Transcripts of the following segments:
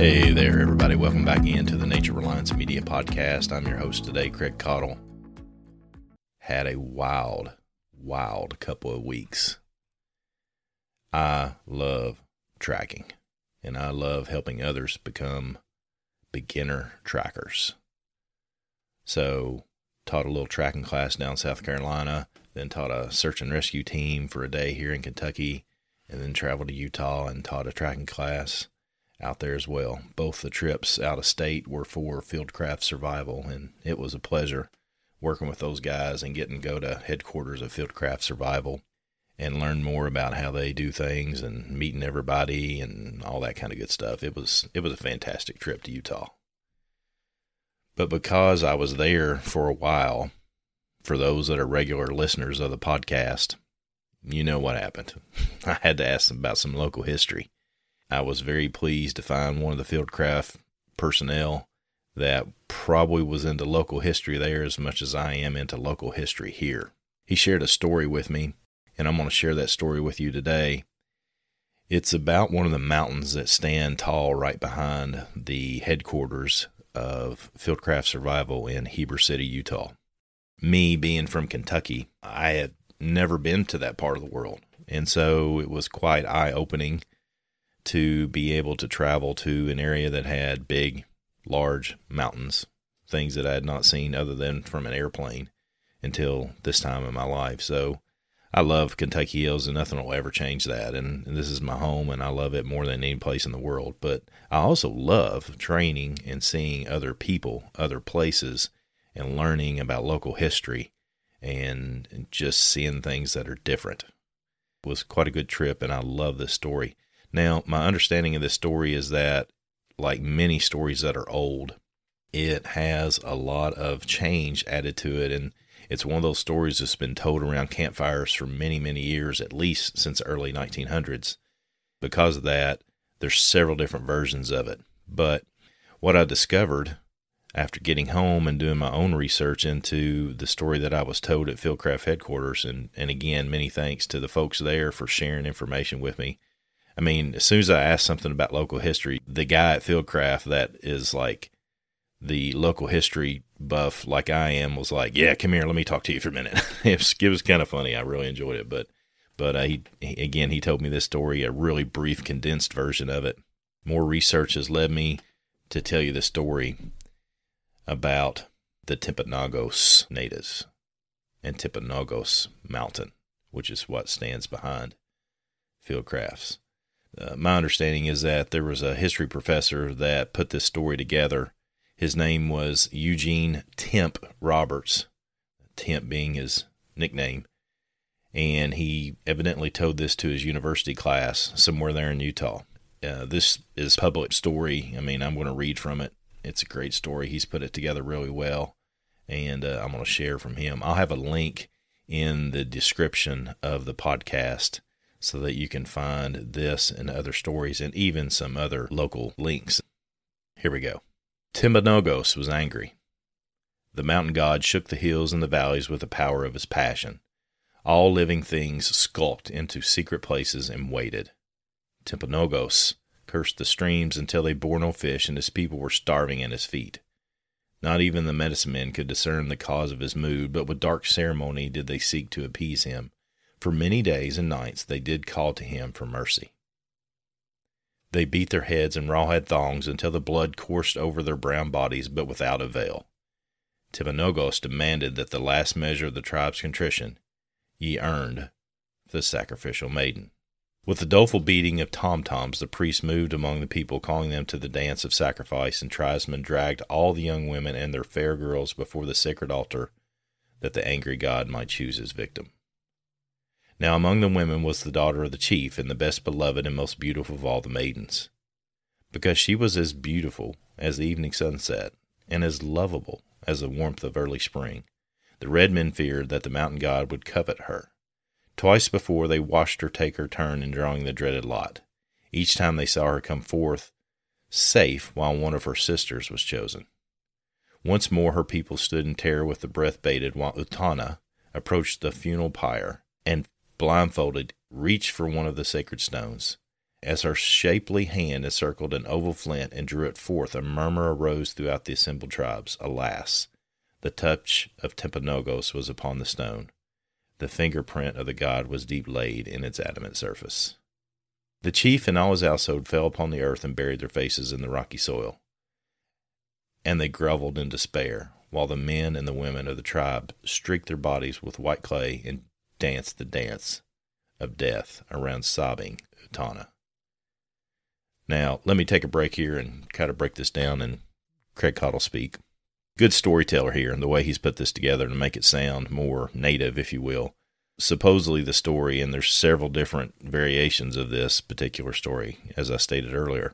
Hey there, everybody. Welcome back into the Nature Reliance Media Podcast. I'm your host today, Craig Caudill. Had a wild, wild couple of weeks. I love tracking, and I love helping others become beginner trackers. So, taught a little tracking class down South Carolina, then taught a search and rescue team for a day here in Kentucky, and then traveled to Utah and taught a tracking class out there as well. Both the trips out of state were for Fieldcraft Survival, and it was a pleasure working with those guys and getting to go to headquarters of Fieldcraft Survival and learn more about how they do things and meeting everybody and all that kind of good stuff. It was it was a fantastic trip to Utah. But because I was there for a while, for those that are regular listeners of the podcast, you know what happened. I had to ask them about some local history. I was very pleased to find one of the Fieldcraft personnel that probably was into local history there as much as I am into local history here. He shared a story with me, and I'm going to share that story with you today. It's about one of the mountains that stand tall right behind the headquarters of Fieldcraft Survival in Heber City, Utah. Me being from Kentucky, I had never been to that part of the world. And so it was quite eye opening to be able to travel to an area that had big, large mountains, things that I had not seen other than from an airplane until this time in my life. So I love Kentucky Hills and nothing will ever change that. And, and, this is my home and I love it more than any place in the world. But I also love training and seeing other people, other places, and learning about local history and just seeing things that are different. It was quite a good trip and I love this story. Now, my understanding of this story is that, like many stories that are old, it has a lot of change added to it. And it's one of those stories that's been told around campfires for many, many years, at least since the early 1900s. Because of that, there's several different versions of it. But what I discovered after getting home and doing my own research into the story that I was told at Fieldcraft headquarters, and, and again, many thanks to the folks there for sharing information with me. I mean, as soon as I ask something about local history, the guy at Fieldcraft that is like the local history buff, like I am, was like, "Yeah, come here, let me talk to you for a minute." it was, was kind of funny. I really enjoyed it, but but uh, he, he again he told me this story, a really brief, condensed version of it. More research has led me to tell you the story about the Timpanogos natives and Timpanogos Mountain, which is what stands behind Fieldcrafts. Uh, my understanding is that there was a history professor that put this story together. His name was Eugene Temp Roberts, Temp being his nickname. And he evidently told this to his university class somewhere there in Utah. Uh, this is public story. I mean, I'm going to read from it. It's a great story. He's put it together really well, and uh, I'm going to share from him. I'll have a link in the description of the podcast so that you can find this and other stories and even some other local links. Here we go. Timpanogos was angry. The mountain god shook the hills and the valleys with the power of his passion. All living things skulked into secret places and waited. Timpanogos cursed the streams until they bore no fish, and his people were starving at his feet. Not even the medicine men could discern the cause of his mood, but with dark ceremony did they seek to appease him. For many days and nights they did call to him for mercy. They beat their heads in rawhide thongs until the blood coursed over their brown bodies, but without avail. Timpanogos demanded that the last measure of the tribe's contrition ye earned the sacrificial maiden. With the doleful beating of tom toms, the priests moved among the people, calling them to the dance of sacrifice, and tribesmen dragged all the young women and their fair girls before the sacred altar, that the angry god might choose his victim. Now among the women was the daughter of the chief, and the best beloved and most beautiful of all the maidens, because she was as beautiful as the evening sunset, and as lovable as the warmth of early spring. The red men feared that the mountain god would covet her. Twice before they watched her take her turn in drawing the dreaded lot. Each time they saw her come forth safe while one of her sisters was chosen. Once more her people stood in terror with the breath bated while Utana approached the funeral pyre and blindfolded, reached for one of the sacred stones. As her shapely hand encircled an oval flint and drew it forth, a murmur arose throughout the assembled tribes. Alas! The touch of Timpanogos was upon the stone. The fingerprint of the god was deep laid in its adamant surface. The chief and all his household fell upon the earth and buried their faces in the rocky soil. And they grovelled in despair, while the men and the women of the tribe streaked their bodies with white clay and danced the dance of death around sobbing Utana. Now, let me take a break here and kind of break this down in Craig Caudill speak. Good storyteller here, and the way he's put this together to make it sound more native, if you will. Supposedly, the story, and there's several different variations of this particular story, as I stated earlier,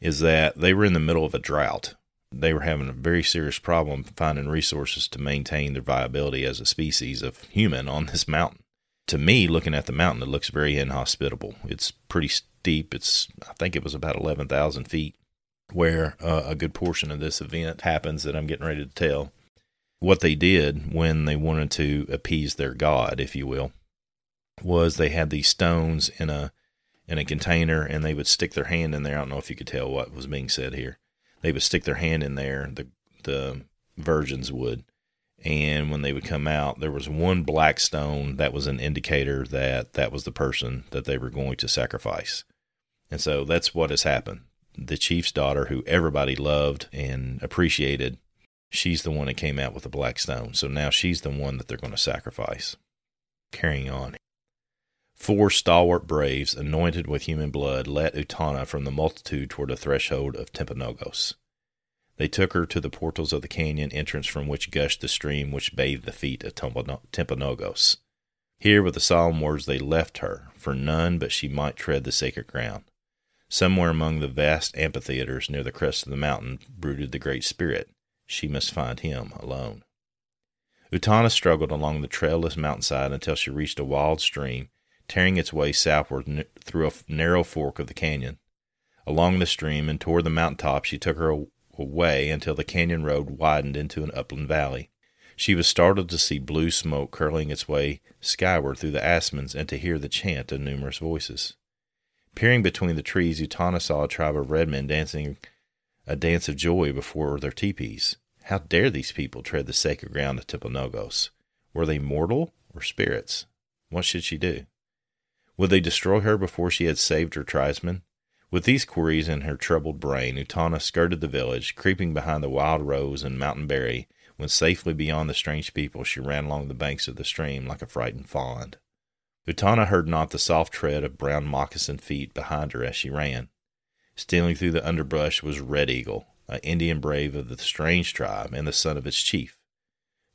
is that they were in the middle of a drought. They were having a very serious problem finding resources to maintain their viability as a species of human on this mountain. To me, looking at the mountain, it looks very inhospitable. It's pretty steep. It's, I think it was about 11,000 feet where uh, a good portion of this event happens that I'm getting ready to tell. What they did when they wanted to appease their god, if you will, was they had these stones in a in a container and they would stick their hand in there. I don't know if you could tell what was being said here they would stick their hand in there, the the virgins would, and when they would come out, there was one black stone that was an indicator that that was the person that they were going to sacrifice. And so that's what has happened. The chief's daughter, who everybody loved and appreciated, she's the one that came out with the black stone. So now she's the one that they're going to sacrifice. Carrying on. Four stalwart braves, anointed with human blood, led Utana from the multitude toward the threshold of Timpanogos. They took her to the portals of the canyon entrance from which gushed the stream which bathed the feet of Timpanogos. Here, with the solemn words, they left her, for none but she might tread the sacred ground. Somewhere among the vast amphitheaters near the crest of the mountain brooded the Great Spirit. She must find him alone. Utana struggled along the trailless mountainside until she reached a wild stream tearing its way southward through a narrow fork of the canyon. Along the stream and toward the mountain top, she took her away until the canyon road widened into an upland valley. She was startled to see blue smoke curling its way skyward through the aspens and to hear the chant of numerous voices. Peering between the trees, Utana saw a tribe of red men dancing a dance of joy before their teepees. How dare these people tread the sacred ground of Timpanogos? Were they mortal or spirits? What should she do? Would they destroy her before she had saved her tribesmen? With these queries in her troubled brain, Utana skirted the village, creeping behind the wild rose and mountain berry. When safely beyond the strange people, she ran along the banks of the stream like a frightened fawn. Utana heard not the soft tread of brown moccasined feet behind her as she ran. Stealing through the underbrush was Red Eagle, an Indian brave of the strange tribe and the son of its chief,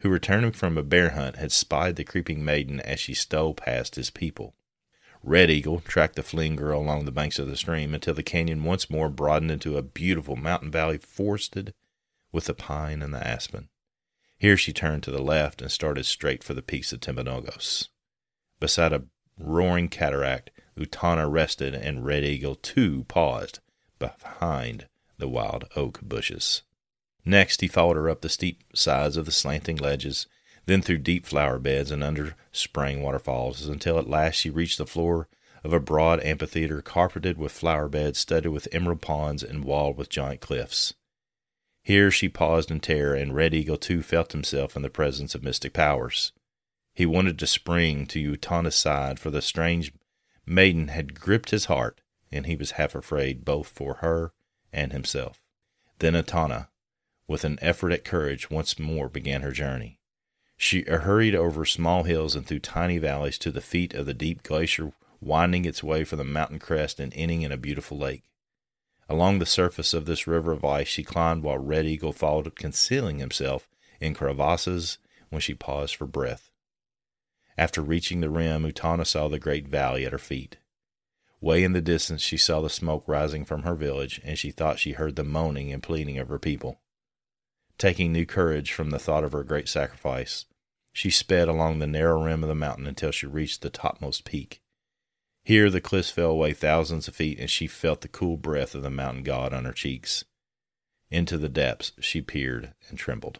who, returning from a bear hunt, had spied the creeping maiden as she stole past his people. Red Eagle tracked the fleeing girl along the banks of the stream until the canyon once more broadened into a beautiful mountain valley forested with the pine and the aspen. Here she turned to the left and started straight for the peaks of Timpanogos. Beside a roaring cataract, Utana rested and Red Eagle too paused behind the wild oak bushes. Next, he followed her up the steep sides of the slanting ledges, then through deep flower beds and under spraying waterfalls, until at last she reached the floor of a broad amphitheater carpeted with flower beds, studded with emerald ponds, and walled with giant cliffs. Here she paused in terror, and Red Eagle too felt himself in the presence of mystic powers. He wanted to spring to Utana's side, for the strange maiden had gripped his heart, and he was half afraid both for her and himself. Then Utana, with an effort at courage, once more began her journey. She hurried over small hills and through tiny valleys to the feet of the deep glacier, winding its way from the mountain crest and ending in a beautiful lake. Along the surface of this river of ice she climbed while Red Eagle followed, concealing himself in crevasses when she paused for breath. After reaching the rim, Utana saw the great valley at her feet. Way in the distance, she saw the smoke rising from her village, and she thought she heard the moaning and pleading of her people. Taking new courage from the thought of her great sacrifice, she sped along the narrow rim of the mountain until she reached the topmost peak. Here the cliffs fell away thousands of feet, and she felt the cool breath of the mountain god on her cheeks. Into the depths she peered and trembled.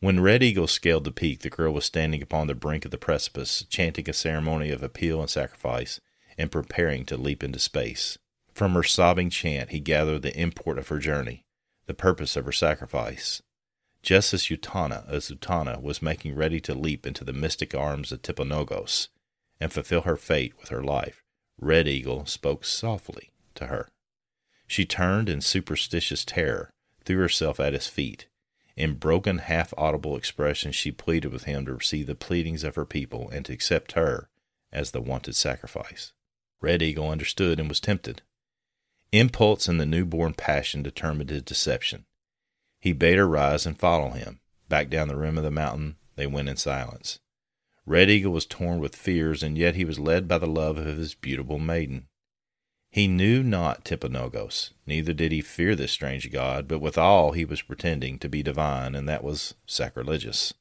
When Red Eagle scaled the peak, the girl was standing upon the brink of the precipice, chanting a ceremony of appeal and sacrifice, and preparing to leap into space. From her sobbing chant, he gathered the import of her journey the purpose of her sacrifice. Just as Utana, as Utana was making ready to leap into the mystic arms of Timpanogos and fulfill her fate with her life, Red Eagle spoke softly to her. She turned in superstitious terror, threw herself at his feet. In broken, half audible expressions, she pleaded with him to receive the pleadings of her people and to accept her as the wanted sacrifice. Red Eagle understood and was tempted. Impulse and the newborn passion determined his deception. He bade her rise and follow him. Back down the rim of the mountain they went in silence. Red Eagle was torn with fears, and yet he was led by the love of his beautiful maiden. He knew not Timpanogos, neither did he fear this strange god, but withal he was pretending to be divine, and that was sacrilegious.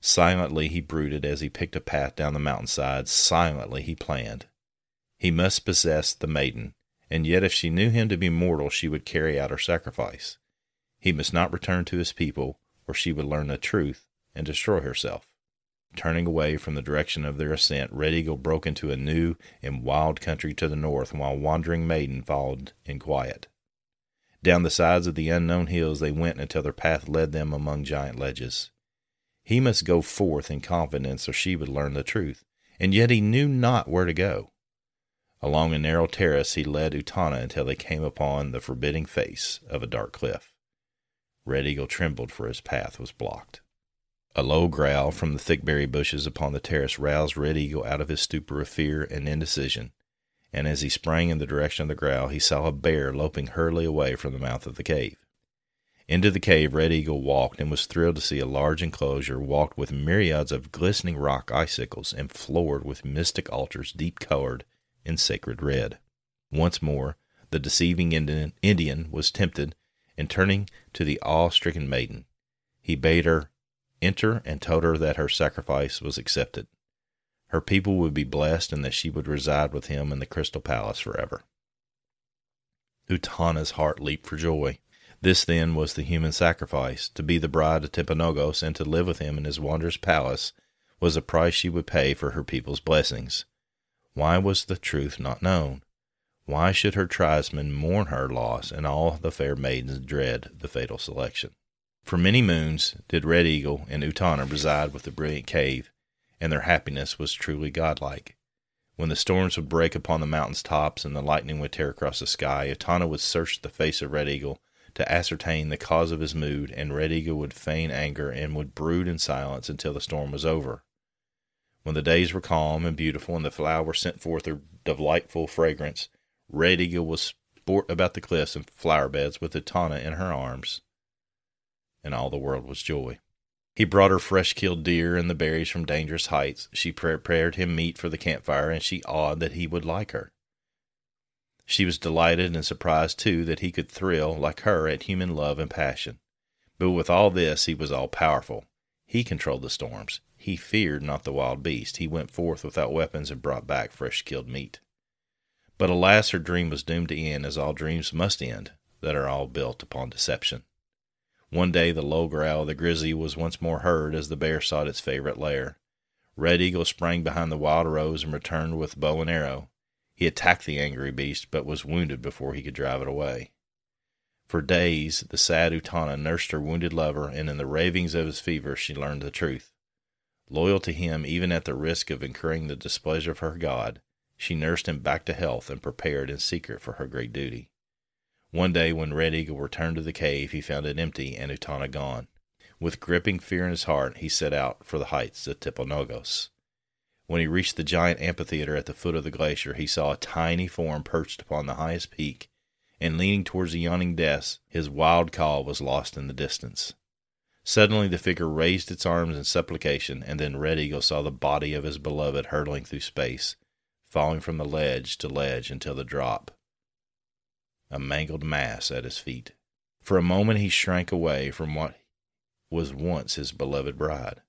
Silently he brooded as he picked a path down the mountainside. Silently he planned. He must possess the maiden, and yet if she knew him to be mortal, she would carry out her sacrifice. He must not return to his people, or she would learn the truth and destroy herself. Turning away from the direction of their ascent, Red Eagle broke into a new and wild country to the north, while Wandering Maiden followed in quiet. Down the sides of the unknown hills they went until their path led them among giant ledges. He must go forth in confidence, or she would learn the truth, and yet he knew not where to go. Along a narrow terrace he led Utana until they came upon the forbidding face of a dark cliff. Red Eagle trembled, for his path was blocked. A low growl from the thickberry bushes upon the terrace roused Red Eagle out of his stupor of fear and indecision, and as he sprang in the direction of the growl, he saw a bear loping hurriedly away from the mouth of the cave. Into the cave Red Eagle walked and was thrilled to see a large enclosure walked with myriads of glistening rock icicles and floored with mystic altars deep colored in sacred red. Once more, the deceiving Indian was tempted, and turning to the awe stricken maiden, he bade her enter and told her that her sacrifice was accepted. Her people would be blessed and that she would reside with him in the crystal palace forever. Utana's heart leaped for joy. This then was the human sacrifice. To be the bride of Timpanogos and to live with him in his wondrous palace was the price she would pay for her people's blessings. Why was the truth not known? Why should her tribesmen mourn her loss and all the fair maidens dread the fatal selection? For many moons did Red Eagle and Utana reside with the brilliant cave, and their happiness was truly godlike. When the storms would break upon the mountain's tops and the lightning would tear across the sky, Utana would search the face of Red Eagle to ascertain the cause of his mood, and Red Eagle would feign anger and would brood in silence until the storm was over. When the days were calm and beautiful and the flowers sent forth their delightful fragrance, Red Eagle would sport about the cliffs and flower beds with Utana in her arms, and all the world was joy. He brought her fresh killed deer and the berries from dangerous heights. She prepared him meat for the campfire, and she awed that he would like her. She was delighted and surprised, too, that he could thrill, like her, at human love and passion. But with all this, he was all powerful. He controlled the storms. He feared not the wild beast. He went forth without weapons and brought back fresh killed meat. But alas, her dream was doomed to end, as all dreams must end that are all built upon deception. One day the low growl of the grizzly was once more heard as the bear sought its favorite lair. Red Eagle sprang behind the wild rose and returned with bow and arrow. He attacked the angry beast, but was wounded before he could drive it away. For days, the sad Utana nursed her wounded lover, and in the ravings of his fever, she learned the truth. Loyal to him, even at the risk of incurring the displeasure of her God, she nursed him back to health and prepared in secret for her great duty. One day, when Red Eagle returned to the cave, he found it empty and Utana gone. With gripping fear in his heart, he set out for the heights of Timpanogos. When he reached the giant amphitheater at the foot of the glacier, he saw a tiny form perched upon the highest peak, and leaning towards the yawning depths, his wild call was lost in the distance. Suddenly the figure raised its arms in supplication, and then Red Eagle saw the body of his beloved hurtling through space, falling from the ledge to ledge until the drop. A mangled mass at his feet. For a moment he shrank away from what was once his beloved bride.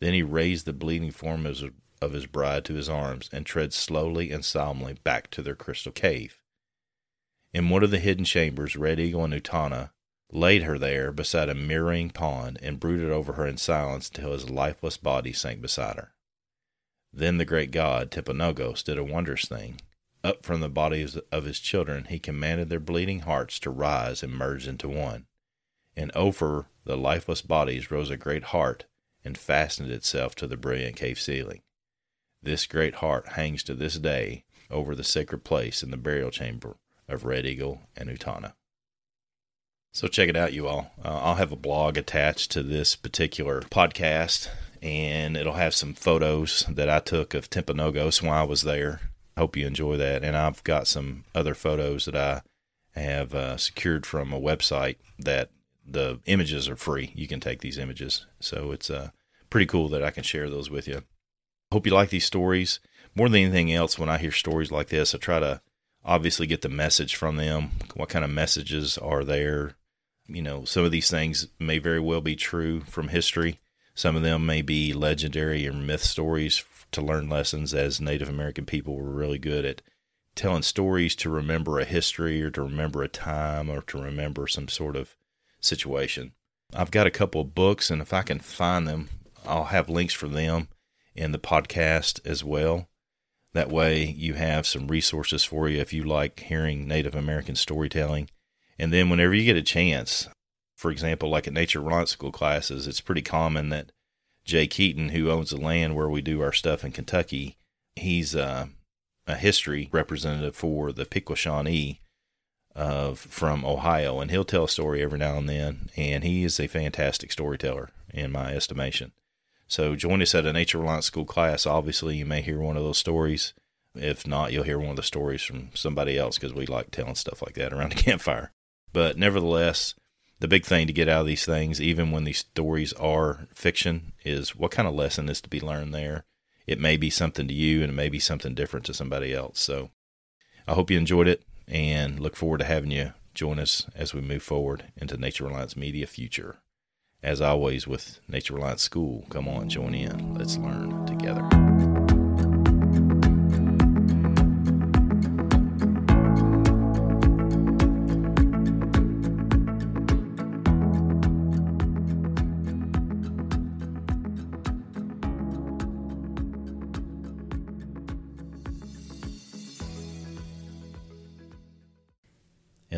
Then he raised the bleeding form of his bride to his arms and tread slowly and solemnly back to their crystal cave. In one of the hidden chambers, Red Eagle and Utana laid her there beside a mirroring pond and brooded over her in silence until his lifeless body sank beside her. Then the great god, Timpanogos, did a wondrous thing. Up from the bodies of his children, he commanded their bleeding hearts to rise and merge into one and over the lifeless bodies rose a great heart and fastened itself to the brilliant cave ceiling. This great heart hangs to this day over the sacred place in the burial chamber of Red Eagle and Utana. So check it out, you all. Uh, I'll have a blog attached to this particular podcast, and it'll have some photos that I took of Timpanogos while I was there. Hope you enjoy that. And I've got some other photos that I have uh, secured from a website that the images are free. You can take these images. So it's uh, pretty cool that I can share those with you. Hope you like these stories. More than anything else, when I hear stories like this, I try to obviously get the message from them. What kind of messages are there? You know, some of these things may very well be true from history. Some of them may be legendary or myth stories to learn lessons, as Native American people were really good at telling stories to remember a history or to remember a time or to remember some sort of situation. I've got a couple of books, and if I can find them, I'll have links for them in the podcast as well. That way, you have some resources for you if you like hearing Native American storytelling. And then, whenever you get a chance, for example, like at Nature Reliance School classes, it's pretty common that Jay Keaton, who owns the land where we do our stuff in Kentucky, he's uh, a history representative for the Shawnee of from Ohio, and he'll tell a story every now and then, and he is a fantastic storyteller in my estimation. So join us at a Nature Reliance School class. Obviously, you may hear one of those stories. If not, you'll hear one of the stories from somebody else because we like telling stuff like that around the campfire. But nevertheless, the big thing to get out of these things, even when these stories are fiction, is what kind of lesson is to be learned there. It may be something to you and it may be something different to somebody else. So I hope you enjoyed it and look forward to having you join us as we move forward into Nature Reliance Media future. As always, with Nature Reliance School, come on, join in. Let's learn together.